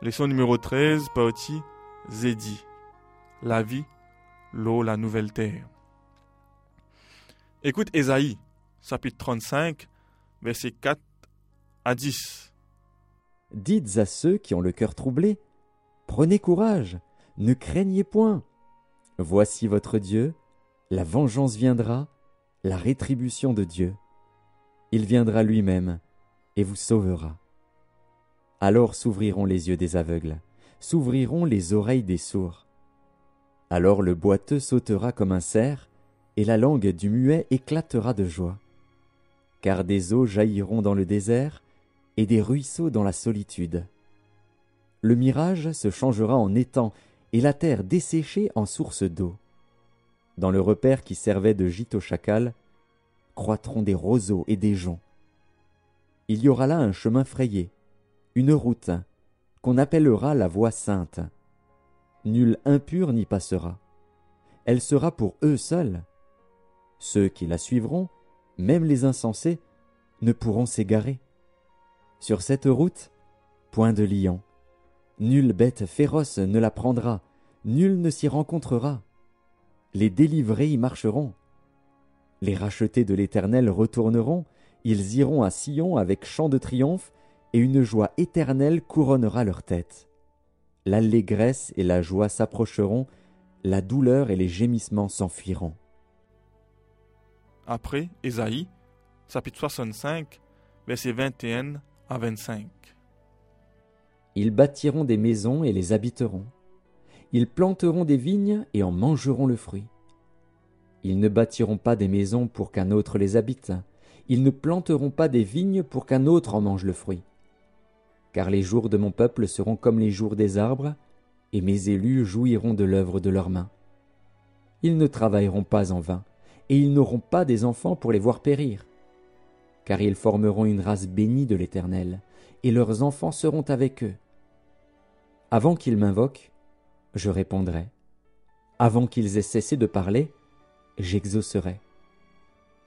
Leçon numéro 13, partie Zédi. La vie, l'eau, la nouvelle terre. Écoute Ésaïe, chapitre 35, versets 4 à 10. Dites à ceux qui ont le cœur troublé, Prenez courage, ne craignez point. Voici votre Dieu, la vengeance viendra, la rétribution de Dieu. Il viendra lui-même et vous sauvera. Alors s'ouvriront les yeux des aveugles, s'ouvriront les oreilles des sourds. Alors le boiteux sautera comme un cerf, et la langue du muet éclatera de joie. Car des eaux jailliront dans le désert, et des ruisseaux dans la solitude. Le mirage se changera en étang, et la terre desséchée en source d'eau. Dans le repère qui servait de gîte au chacal, croîtront des roseaux et des joncs. Il y aura là un chemin frayé, une route, qu'on appellera la voie sainte. Nul impur n'y passera. Elle sera pour eux seuls. Ceux qui la suivront, même les insensés, ne pourront s'égarer. Sur cette route, point de lion. Nulle bête féroce ne la prendra, nul ne s'y rencontrera. Les délivrés y marcheront. Les rachetés de l'Éternel retourneront, ils iront à Sion avec chant de triomphe, et une joie éternelle couronnera leur tête. L'allégresse et la joie s'approcheront, la douleur et les gémissements s'enfuiront. Après, Ésaïe, chapitre 65, versets 21 à 25. Ils bâtiront des maisons et les habiteront. Ils planteront des vignes et en mangeront le fruit. Ils ne bâtiront pas des maisons pour qu'un autre les habite. Ils ne planteront pas des vignes pour qu'un autre en mange le fruit car les jours de mon peuple seront comme les jours des arbres, et mes élus jouiront de l'œuvre de leurs mains. Ils ne travailleront pas en vain, et ils n'auront pas des enfants pour les voir périr. Car ils formeront une race bénie de l'Éternel, et leurs enfants seront avec eux. Avant qu'ils m'invoquent, je répondrai. Avant qu'ils aient cessé de parler, j'exaucerai.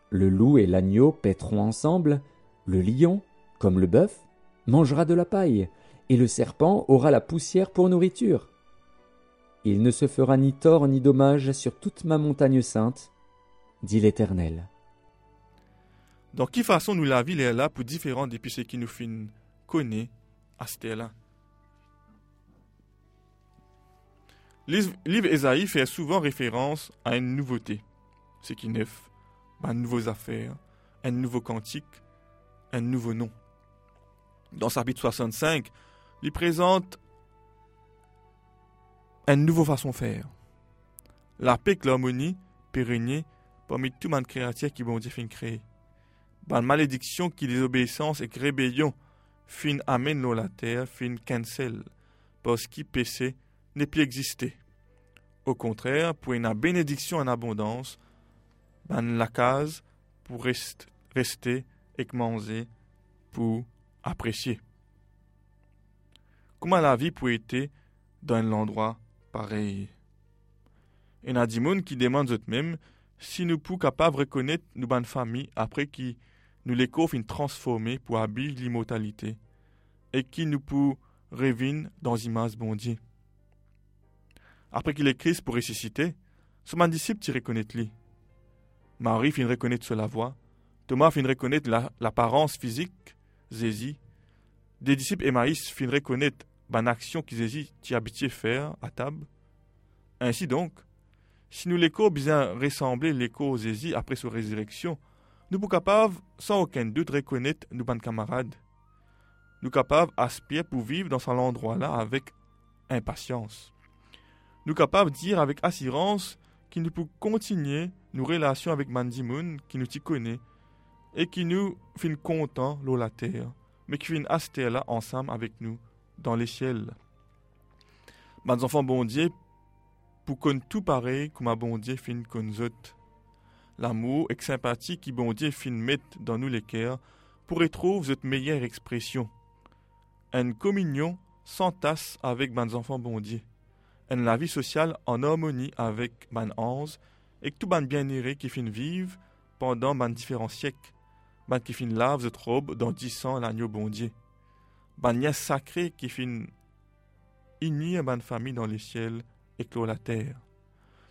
Le loup et l'agneau paîtront ensemble, le lion, comme le bœuf, mangera de la paille, et le serpent aura la poussière pour nourriture. Il ne se fera ni tort ni dommage sur toute ma montagne sainte, dit l'Éternel. Dans qui façon nous la ville est là pour différent depuis ce qui nous fin connaît à ce là Livre Esaïe fait souvent référence à une nouveauté, ce qui neuf, à nouvelles affaires, un nouveau cantique, un nouveau nom dans sa chapitre 65, lui présente une nouvelle façon de faire. La paix et l'harmonie pérennie parmi tout monde créatif qui bon Dieu fin créer. Ban malédiction qui désobéissance et rébellion fin amène la terre fin cancel parce qu'il péché n'est plus existé. Au contraire, pour une bénédiction en abondance, ban la case pour rester et manger pour apprécier. Comment la vie peut être dans un endroit pareil? Et a des qui demandent eux-mêmes si nous pouvons capables reconnaître nos bonnes familles après qui nous les une transformer pour habiller l'immortalité et qui nous pouvons revivre dans l'image bon Dieu. Après qu'il est Christ pour ressusciter, mon disciple tu reconnaître lui. Marie fin reconnaître la voix, Thomas fin reconnaître l'apparence physique, Zézi, des disciples Emmaïs fin reconnaître ban action qu'ils t'y habitué faire à table. Ainsi donc, si nous l'écho bien ressembler l'écho Zézi après sa résurrection, nous sommes capables, sans aucun doute, reconnaître nos ban camarades. Nous capables aspirer pour vivre dans cet endroit-là avec impatience. Nous capables dire avec assurance qu'il nous peut continuer nos relations avec Mandimoun qui nous t'y connaît et qui nous fin content l'eau la terre, mais qui fin aster là ensemble avec nous dans les ciels. Mes enfants bon Dieu, pour qu'on tout pareil comme un bon Dieu fin qu'on. L'amour et sympathie qui bon Dieu fin mettre dans nous les cœurs pour trouver cette meilleure expression. Une communion sans tasse avec mes enfants bon Dieu. Une la vie sociale en harmonie avec mes anges et tout ban bien-aimé qui fin vivre pendant mes différents siècles ban qui fin lave cette robe dans dix ans l'agneau bon Dieu. Ban sacré qui fin unis à bonne famille dans les ciels et clos la terre.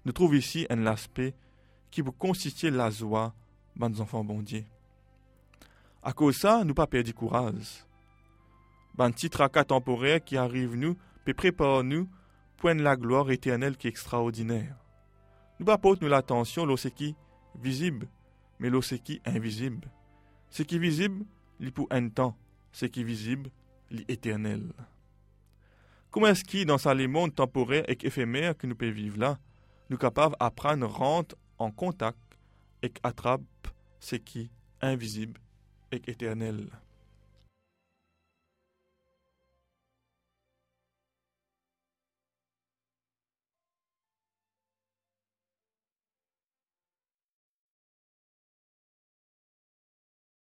Nous trouvons ici un aspect qui vous constitue la joie, bonnes enfants bon Dieu. À cause ça, nous pas perdu courage. Ben petit tracas temporaire qui arrive nous, peut préparer nous pour la gloire éternelle qui est extraordinaire. Nous pas porter nous l'attention l'eau qui? Visible, mais l'eau qui? Invisible. Ce qui est visible, li pour un temps, ce qui est visible, l'éternel. Comment est-ce qu'il, dans sa monde temporaire et éphémère que nous pouvons vivre là, nous capables d'apprendre, rentrer en contact et attrape ce qui est invisible et éternel?